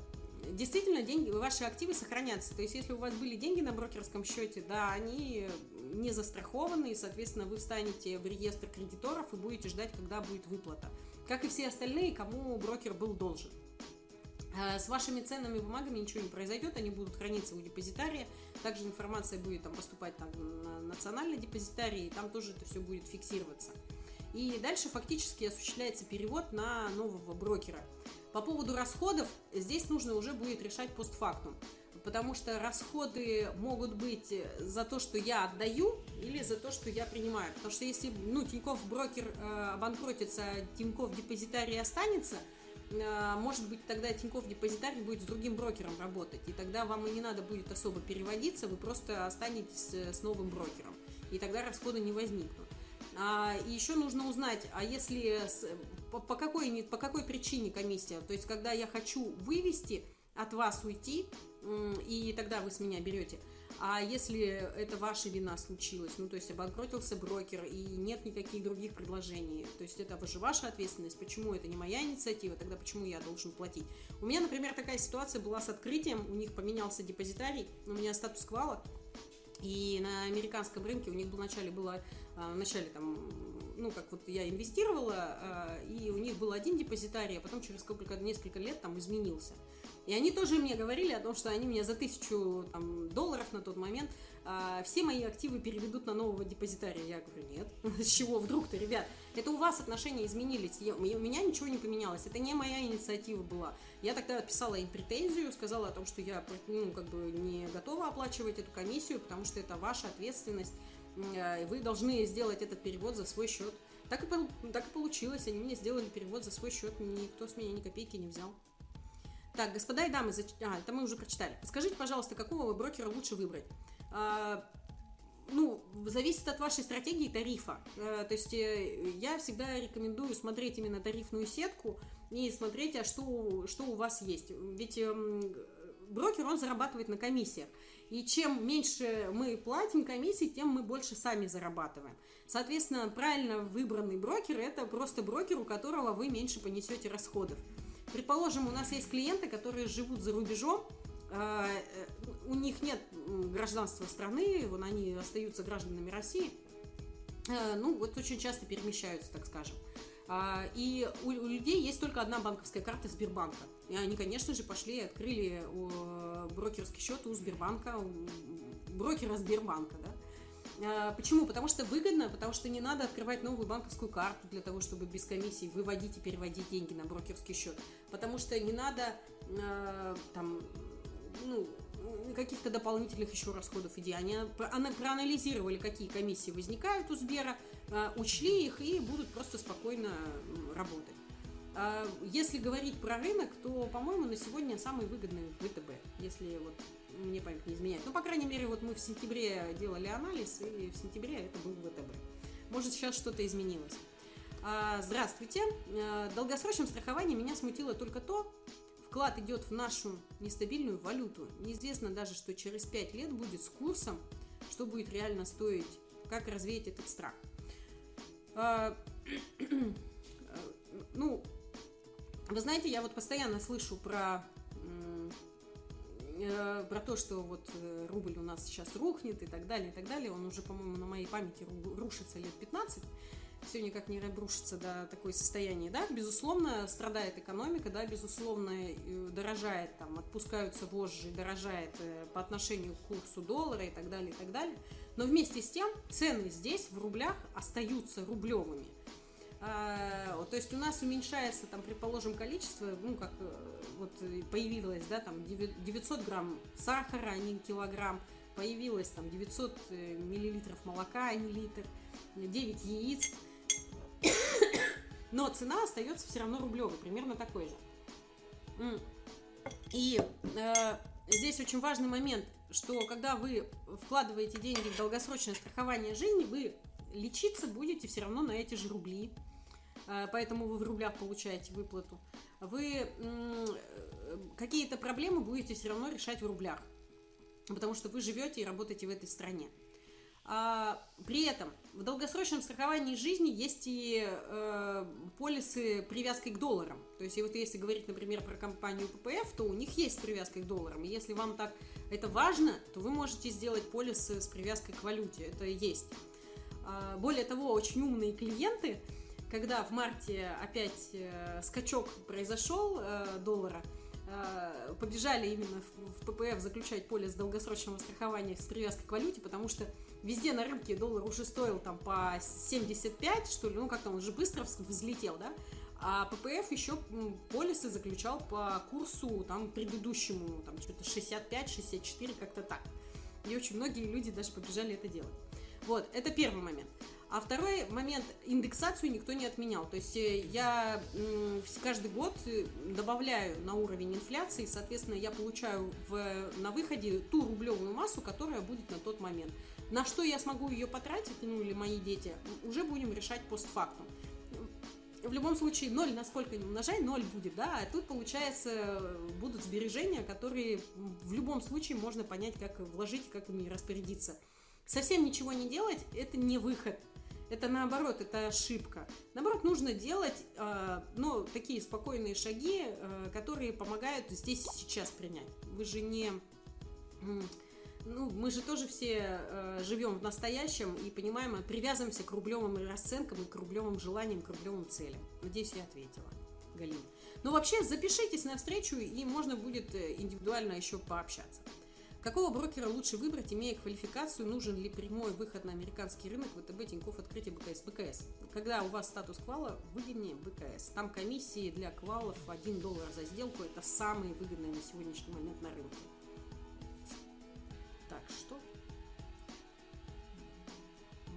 Действительно, деньги, ваши активы сохранятся. То есть, если у вас были деньги на брокерском счете, да, они не застрахованы, и, соответственно, вы встанете в реестр кредиторов и будете ждать, когда будет выплата как и все остальные, кому брокер был должен. А с вашими ценными бумагами ничего не произойдет, они будут храниться у депозитария. Также информация будет там поступать там, на национальный депозитарий, и там тоже это все будет фиксироваться. И дальше фактически осуществляется перевод на нового брокера. По поводу расходов, здесь нужно уже будет решать постфактум потому что расходы могут быть за то, что я отдаю, или за то, что я принимаю. Потому что если, ну, Тиньков брокер э, обанкротится, Тиньков депозитарий останется, э, может быть, тогда Тиньков депозитарий будет с другим брокером работать, и тогда вам и не надо будет особо переводиться, вы просто останетесь с новым брокером, и тогда расходы не возникнут. А, и еще нужно узнать, а если с, по, по, какой, по какой причине комиссия, то есть когда я хочу вывести, от вас уйти, и тогда вы с меня берете. А если это ваша вина случилась, ну, то есть обанкротился брокер и нет никаких других предложений, то есть это же ваша ответственность, почему это не моя инициатива, тогда почему я должен платить? У меня, например, такая ситуация была с открытием, у них поменялся депозитарий, у меня статус квала, и на американском рынке у них было вначале было, а, вначале там, ну, как вот я инвестировала, а, и у них был один депозитарий, а потом через сколько, несколько лет там изменился. И они тоже мне говорили о том, что они мне за тысячу там, долларов на тот момент а, все мои активы переведут на нового депозитария. Я говорю, нет, с чего вдруг-то, ребят? Это у вас отношения изменились, я, у меня ничего не поменялось, это не моя инициатива была. Я тогда отписала им претензию, сказала о том, что я ну, как бы не готова оплачивать эту комиссию, потому что это ваша ответственность, и вы должны сделать этот перевод за свой счет. Так и, так и получилось, они мне сделали перевод за свой счет, никто с меня ни копейки не взял. Так, господа и дамы, зач... а, это мы уже прочитали. Скажите, пожалуйста, какого брокера лучше выбрать? А, ну, зависит от вашей стратегии тарифа. А, то есть э, я всегда рекомендую смотреть именно тарифную сетку и смотреть, а что, что у вас есть. Ведь эм, брокер, он зарабатывает на комиссиях. И чем меньше мы платим комиссии, тем мы больше сами зарабатываем. Соответственно, правильно выбранный брокер – это просто брокер, у которого вы меньше понесете расходов. Предположим, у нас есть клиенты, которые живут за рубежом, а, э, у них нет гражданства страны, вон они остаются гражданами России, э, ну, вот очень часто перемещаются, так скажем. А, и у, людей есть только одна банковская карта Сбербанка. И они, конечно же, пошли и открыли брокерский счет у Сбербанка, у брокера Сбербанка, да. А, почему? Потому что выгодно, потому что не надо открывать новую банковскую карту для того, чтобы без комиссии выводить и переводить деньги на брокерский счет. Потому что не надо э, там, ну, каких-то дополнительных еще расходов идей. Они проанализировали, какие комиссии возникают у Сбера, э, учли их и будут просто спокойно работать. А если говорить про рынок, то, по-моему, на сегодня самый выгодный ВТБ, если вот мне память не изменяет. Ну, по крайней мере, вот мы в сентябре делали анализ, и в сентябре это был ВТБ. Может, сейчас что-то изменилось. А, здравствуйте. А, долгосрочном страховании меня смутило только то, вклад идет в нашу нестабильную валюту. Неизвестно даже, что через 5 лет будет с курсом, что будет реально стоить, как развеять этот страх. А, ну, вы знаете, я вот постоянно слышу про Э, про то, что вот э, рубль у нас сейчас рухнет и так далее, и так далее. Он уже, по-моему, на моей памяти рушится лет 15. Все никак не рушится до такое состояние, да, безусловно, страдает экономика, да, безусловно, э, дорожает, там, отпускаются вожжи, дорожает по отношению к курсу доллара и так далее, и так далее. Но вместе с тем цены здесь в рублях остаются рублевыми. А, то есть у нас уменьшается, там, предположим, количество, ну, как вот появилось, да, там, 900 грамм сахара, а не килограмм, появилось, там, 900 э, миллилитров молока, а не литр, 9 яиц, но цена остается все равно рублевой, примерно такой же. И э, здесь очень важный момент, что когда вы вкладываете деньги в долгосрочное страхование жизни, вы лечиться будете все равно на эти же рубли. Э, поэтому вы в рублях получаете выплату, вы какие-то проблемы будете все равно решать в рублях, потому что вы живете и работаете в этой стране. А, при этом в долгосрочном страховании жизни есть и э, полисы привязкой к долларам. То есть, вот если говорить, например, про компанию ППФ, то у них есть привязка к долларам. И если вам так это важно, то вы можете сделать полисы с привязкой к валюте. Это есть. А, более того, очень умные клиенты когда в марте опять э, скачок произошел э, доллара, э, побежали именно в, в ППФ заключать полис долгосрочного страхования с привязкой к валюте, потому что везде на рынке доллар уже стоил там по 75, что ли, ну как там, он уже быстро взлетел, да, а ППФ еще полисы заключал по курсу там предыдущему, там что-то 65-64, как-то так. И очень многие люди даже побежали это делать. Вот, это первый момент. А второй момент, индексацию никто не отменял. То есть э, я каждый год э, добавляю на уровень инфляции, соответственно, я получаю в, на выходе ту рублевую массу, которая будет на тот момент. На что я смогу ее потратить, ну или мои дети, уже будем решать постфактум. В любом случае, ноль насколько не умножай, ноль будет, да, а тут, получается, будут сбережения, которые в любом случае можно понять, как вложить, как ими распорядиться. Совсем ничего не делать – это не выход – это наоборот, это ошибка. Наоборот, нужно делать, э, ну, такие спокойные шаги, э, которые помогают здесь сейчас принять. Вы же не... Ну, мы же тоже все э, живем в настоящем и понимаем, привязываемся к рублевым расценкам и к рублевым желаниям, к рублевым целям. Надеюсь, я ответила, Галина. Ну, вообще, запишитесь на встречу, и можно будет индивидуально еще пообщаться. Какого брокера лучше выбрать, имея квалификацию, нужен ли прямой выход на американский рынок, ВТБ, Тинькофф, открытие БКС? БКС. Когда у вас статус квала, выгоднее БКС. Там комиссии для квалов 1 доллар за сделку, это самые выгодные на сегодняшний момент на рынке. Так, что?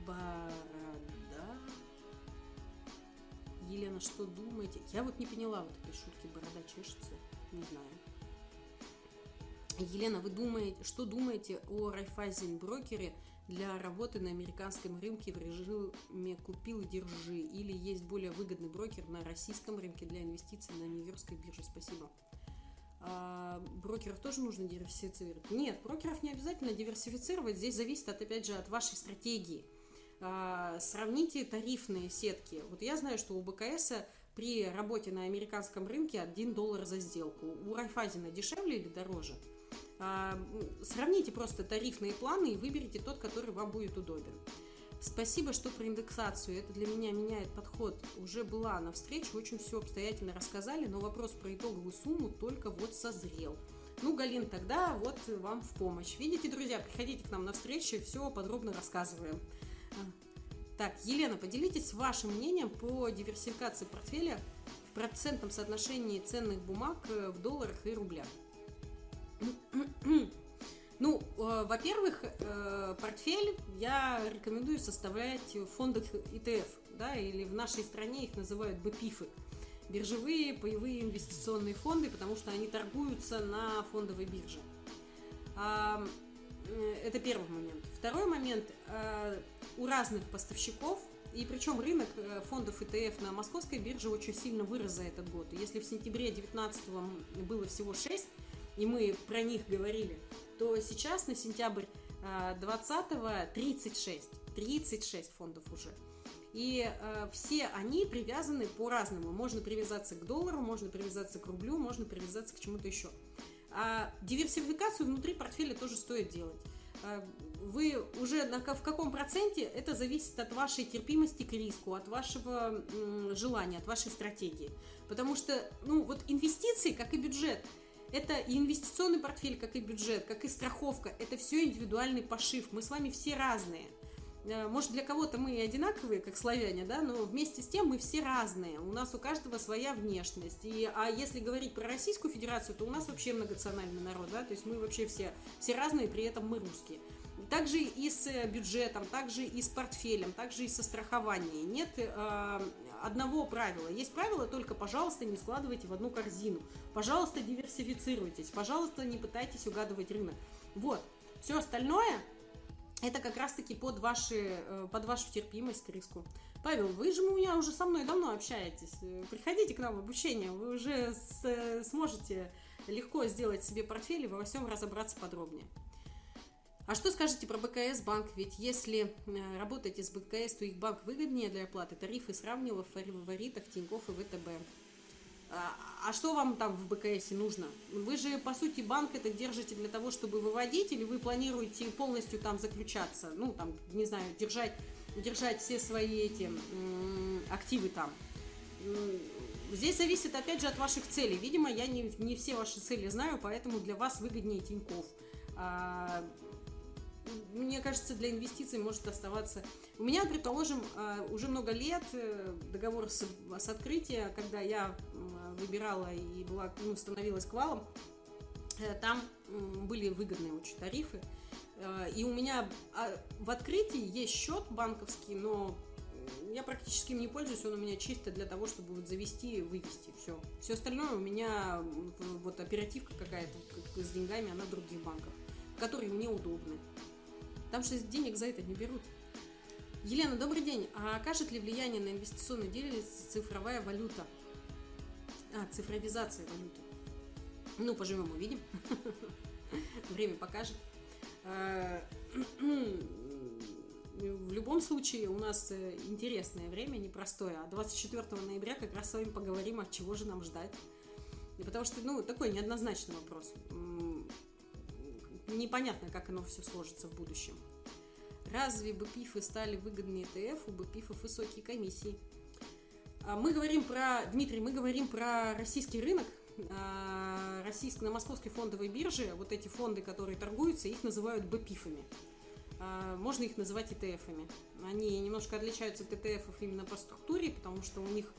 Борода. Елена, что думаете? Я вот не поняла вот этой шутки, борода чешется, не знаю. Елена, вы думаете, что думаете о Райфайзен брокере для работы на американском рынке в режиме купил и держи? Или есть более выгодный брокер на российском рынке для инвестиций на Нью-Йоркской бирже? Спасибо. А, брокеров тоже нужно диверсифицировать? Нет, брокеров не обязательно диверсифицировать. Здесь зависит, от, опять же, от вашей стратегии. А, сравните тарифные сетки. Вот я знаю, что у БКС при работе на американском рынке 1 доллар за сделку. У Райфайзена дешевле или дороже? А, сравните просто тарифные планы и выберите тот, который вам будет удобен. Спасибо, что про индексацию. Это для меня меняет подход. Уже была на встрече, очень все обстоятельно рассказали, но вопрос про итоговую сумму только вот созрел. Ну, Галин, тогда вот вам в помощь. Видите, друзья, приходите к нам на встречу, все подробно рассказываем. Так, Елена, поделитесь вашим мнением по диверсификации портфеля в процентном соотношении ценных бумаг э, в долларах и рублях. Ну, э, во-первых, э, портфель я рекомендую составлять в фондах ETF, да, или в нашей стране их называют БПИФы. Биржевые паевые инвестиционные фонды, потому что они торгуются на фондовой бирже. А, это первый момент. Второй момент. У разных поставщиков и причем рынок фондов ETF на московской бирже очень сильно вырос за этот год. Если в сентябре 2019 было всего 6, и мы про них говорили, то сейчас на сентябрь 20 36. 36 фондов уже. И э, все они привязаны по-разному. Можно привязаться к доллару, можно привязаться к рублю, можно привязаться к чему-то еще. А диверсификацию внутри портфеля тоже стоит делать. Э, вы уже на, в каком проценте, это зависит от вашей терпимости к риску, от вашего желания, от вашей стратегии. Потому что, ну, вот инвестиции, как и бюджет – это и инвестиционный портфель, как и бюджет, как и страховка. Это все индивидуальный пошив. Мы с вами все разные. Э, может, для кого-то мы одинаковые, как славяне, да, но вместе с тем мы все разные. У нас у каждого своя внешность. И, а если говорить про Российскую Федерацию, то у нас вообще многонациональный народ, да, то есть мы вообще все, все разные, при этом мы русские. Также и с бюджетом, также и с портфелем, также и со страхованием. Нет э, одного правила. Есть правило только, пожалуйста, не складывайте в одну корзину. Пожалуйста, диверсифицируйтесь. Пожалуйста, не пытайтесь угадывать рынок. Вот. Все остальное это как раз-таки под, ваши, э, под вашу терпимость к риску. Павел, вы же у меня уже со мной давно общаетесь. Приходите к нам в обучение, вы уже с, сможете легко сделать себе портфель и во всем разобраться подробнее. А что скажете про БКС банк? Ведь если э, работаете с БКС, то их банк выгоднее для оплаты. Тарифы сравнила в фаворитах Тинькофф и ВТБ. А, а что вам там в БКС нужно? Вы же, по сути, банк это держите для того, чтобы выводить, или вы планируете полностью там заключаться? Ну, там, не знаю, держать, держать все свои эти активы там. Здесь зависит, опять же, от ваших целей. Видимо, я не, не все ваши цели знаю, поэтому для вас выгоднее Тинькофф. Мне кажется, для инвестиций может оставаться... У меня, предположим, э, уже много лет э, договор с, с открытия, когда я выбирала и была, ну, становилась квалом, э, там были выгодные очень тарифы. И у меня а, в открытии есть счет банковский, но я практически им не пользуюсь, он у меня чисто для того, чтобы вот завести и вывести. Все. Все остальное у меня вот оперативка какая-то с деньгами, она других банках, которые мне удобны. Там же денег за это не берут. Елена, добрый день. А окажет ли влияние на инвестиционную деятельность цифровая валюта? А, цифровизация валюты. Ну, поживем, увидим. Время покажет. А, в любом случае, у нас э, интересное время, непростое. А 24 ноября как раз с вами поговорим, от чего же нам ждать. Потому что, ну, такой неоднозначный вопрос непонятно, как оно все сложится в будущем. Разве бы пифы стали выгоднее ТФ, у БПИФов высокие комиссии? А, мы говорим про, Дмитрий, мы говорим про российский рынок, а, российско, на московской фондовой бирже вот эти фонды, которые торгуются, их называют БПИФами. А, можно их называть ИТФами. Они немножко отличаются от ИТФов именно по структуре, потому что у них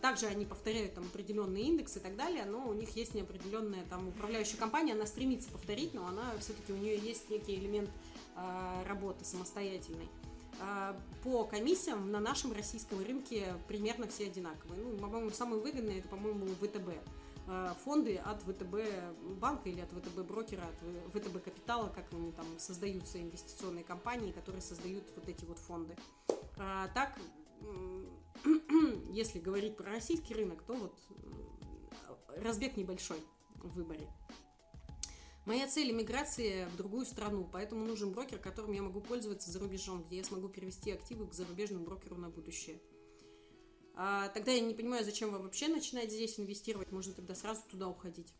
также они повторяют там определенные индексы и так далее, но у них есть неопределенная там управляющая компания, она стремится повторить, но она все-таки у нее есть некий элемент а, работы самостоятельной. А, по комиссиям на нашем российском рынке примерно все одинаковые. Ну, по-моему, самые выгодные это, по-моему, ВТБ. Фонды от ВТБ банка или от ВТБ брокера, от ВТБ капитала, как они там создаются инвестиционные компании, которые создают вот эти вот фонды. Так, если говорить про российский рынок, то вот разбег небольшой в выборе. Моя цель – миграция в другую страну, поэтому нужен брокер, которым я могу пользоваться за рубежом, где я смогу перевести активы к зарубежному брокеру на будущее. А, тогда я не понимаю, зачем вы вообще начинаете здесь инвестировать, можно тогда сразу туда уходить.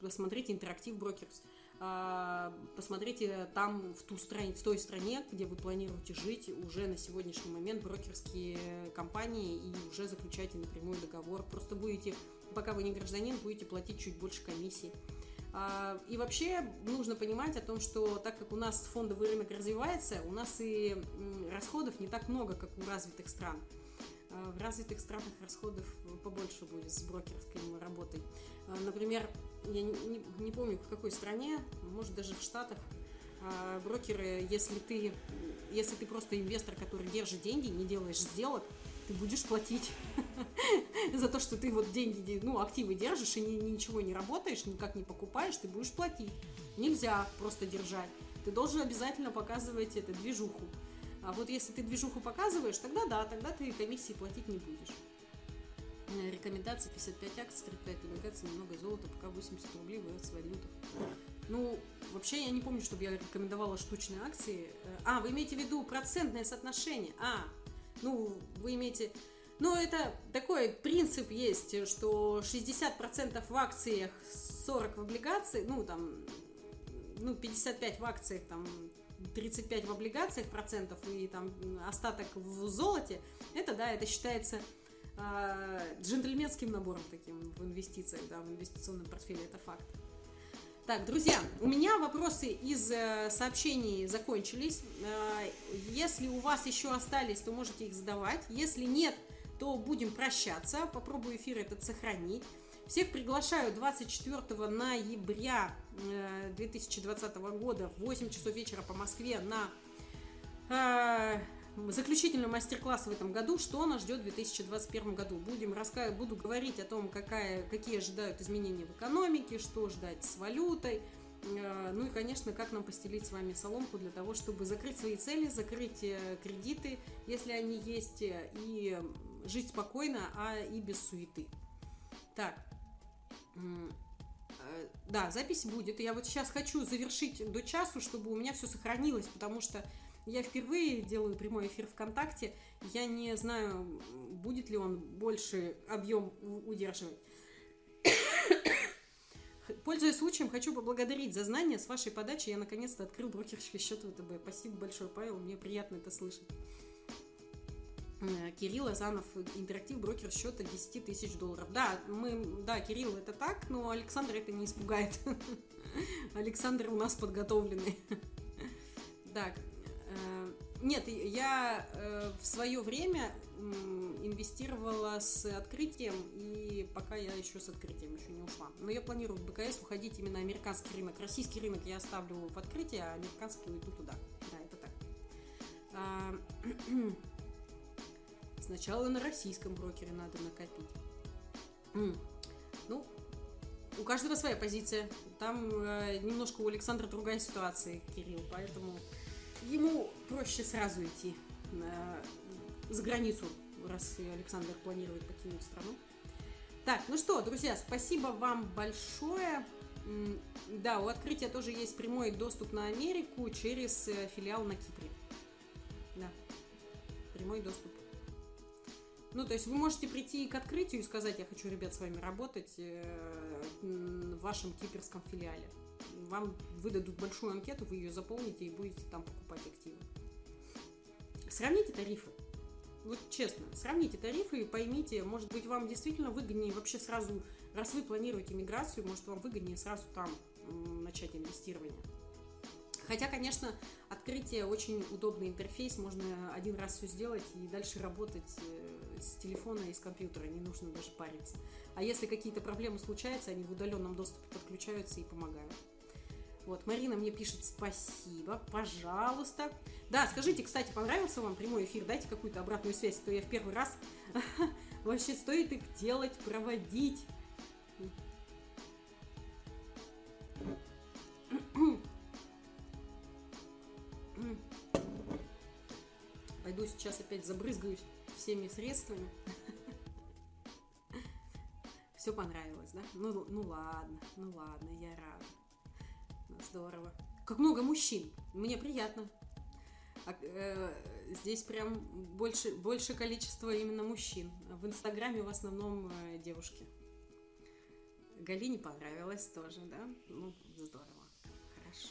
Посмотрите интерактив брокерс. А, посмотрите там, в, ту стране, в той стране, где вы планируете жить, уже на сегодняшний момент брокерские компании и уже заключайте напрямую договор. Просто будете пока вы не гражданин, будете платить чуть больше комиссии. А, и вообще нужно понимать о том, что так как у нас фондовый рынок развивается, у нас и расходов не так много, как у развитых стран. А, в развитых странах расходов побольше будет с брокерской работой. А, например, я не, не, не помню в какой стране, может даже в Штатах, брокеры, если ты, если ты просто инвестор, который держит деньги, не делаешь сделок, ты будешь платить за то, что ты вот деньги, ну, активы держишь и ни, ничего не работаешь, никак не покупаешь, ты будешь платить. Нельзя просто держать. Ты должен обязательно показывать это движуху. А вот если ты движуху показываешь, тогда да, тогда ты комиссии платить не будешь. Э, рекомендация 55 акций, 35 облигаций, немного золота, пока 80 рублей в валюту. Ну, вообще я не помню, чтобы я рекомендовала штучные акции. Э, а, вы имеете в виду процентное соотношение? А, ну, вы имеете... Ну, это такой принцип есть, что 60% в акциях, 40 в облигациях, ну, там, ну, 55 в акциях, там, 35 в облигациях процентов и там остаток в золоте, это, да, это считается э, джентльменским набором таким в инвестициях, да, в инвестиционном портфеле, это факт. Так, друзья, у меня вопросы из э, сообщений закончились. Э, если у вас еще остались, то можете их задавать. Если нет, то будем прощаться. Попробую эфир этот сохранить. Всех приглашаю 24 ноября 2020 э, года в 8 часов вечера по Москве на заключительный мастер-класс в этом году, что нас ждет в 2021 году. Будем раска... Буду говорить о том, какая... какие ожидают изменения в экономике, что ждать с валютой, э, ну и, конечно, как нам постелить с вами соломку для того, чтобы закрыть свои цели, закрыть э, кредиты, если они есть, э, и жить спокойно, а и без суеты. Так, да, запись будет. Я вот сейчас хочу завершить до часу, чтобы у меня все сохранилось, потому что я впервые делаю прямой эфир ВКонтакте. Я не знаю, будет ли он больше объем удерживать. Пользуясь случаем, хочу поблагодарить за знания. С вашей подачи я наконец-то открыл брокерский счет ВТБ. Спасибо большое, Павел. Мне приятно это слышать. Э, Кирилл Азанов, интерактив брокер счета 10 тысяч долларов. Да, мы, да, Кирилл, это так, но Александр это не испугает. Александр у нас подготовленный. Так, Э, нет, я э, в свое время инвестировала с открытием, и пока я еще с открытием еще не ушла. Но я планирую в БКС уходить именно американский рынок. Российский рынок я оставлю в открытие, а американский уйду туда. Да, это так. Сначала на российском брокере надо накопить. Ну, у каждого своя позиция. Там э, немножко у Александра другая ситуация, Кирилл, поэтому ему проще сразу идти на, за границу, раз Александр планирует покинуть страну. Так, ну что, друзья, спасибо вам большое. Да, у открытия тоже есть прямой доступ на Америку через э, филиал на Кипре. Да, прямой доступ. Ну, то есть вы можете прийти к открытию и сказать, я хочу, ребят, с вами работать э, в вашем киперском филиале вам выдадут большую анкету, вы ее заполните и будете там покупать активы. Сравните тарифы. Вот честно, сравните тарифы и поймите, может быть, вам действительно выгоднее вообще сразу, раз вы планируете миграцию, может, вам выгоднее сразу там начать инвестирование. Хотя, конечно, открытие очень удобный интерфейс, можно один раз все сделать и дальше работать э, с телефона и с компьютера, не нужно даже париться. А если какие-то проблемы случаются, они в удаленном доступе подключаются и помогают. Вот, Марина мне пишет спасибо, пожалуйста. Да, скажите, кстати, понравился вам прямой эфир? Дайте какую-то обратную связь, а то я в первый раз. Вообще, стоит их делать, проводить. Пойду сейчас опять забрызгаюсь всеми средствами. Все понравилось, да? Ну, ну ладно, ну ладно, я рада. Здорово. Как много мужчин. Мне приятно. А, э, здесь прям больше, больше количество именно мужчин. В Инстаграме в основном э, девушки. Галине понравилось тоже, да? Ну, здорово. Хорошо.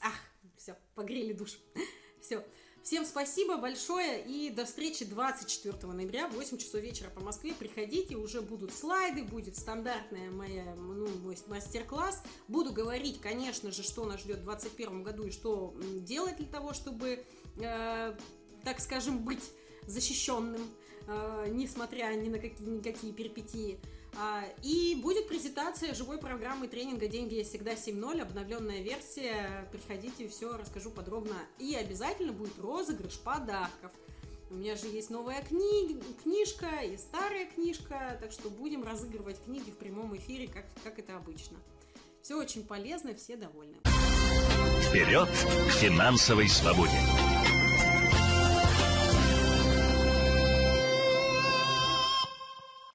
Ах, все, погрели душ. Все. Всем спасибо большое и до встречи 24 ноября в 8 часов вечера по Москве. Приходите, уже будут слайды, будет стандартная моя, ну, мой мастер-класс. Буду говорить, конечно же, что нас ждет в 2021 году и что делать для того, чтобы, э, так скажем, быть защищенным, э, несмотря ни на какие, никакие перипетии. А, и будет презентация живой программы тренинга «Деньги есть всегда 7.0», обновленная версия. Приходите, все расскажу подробно. И обязательно будет розыгрыш подарков. У меня же есть новая книга, книжка и старая книжка, так что будем разыгрывать книги в прямом эфире, как, как это обычно. Все очень полезно, все довольны. Вперед к финансовой свободе!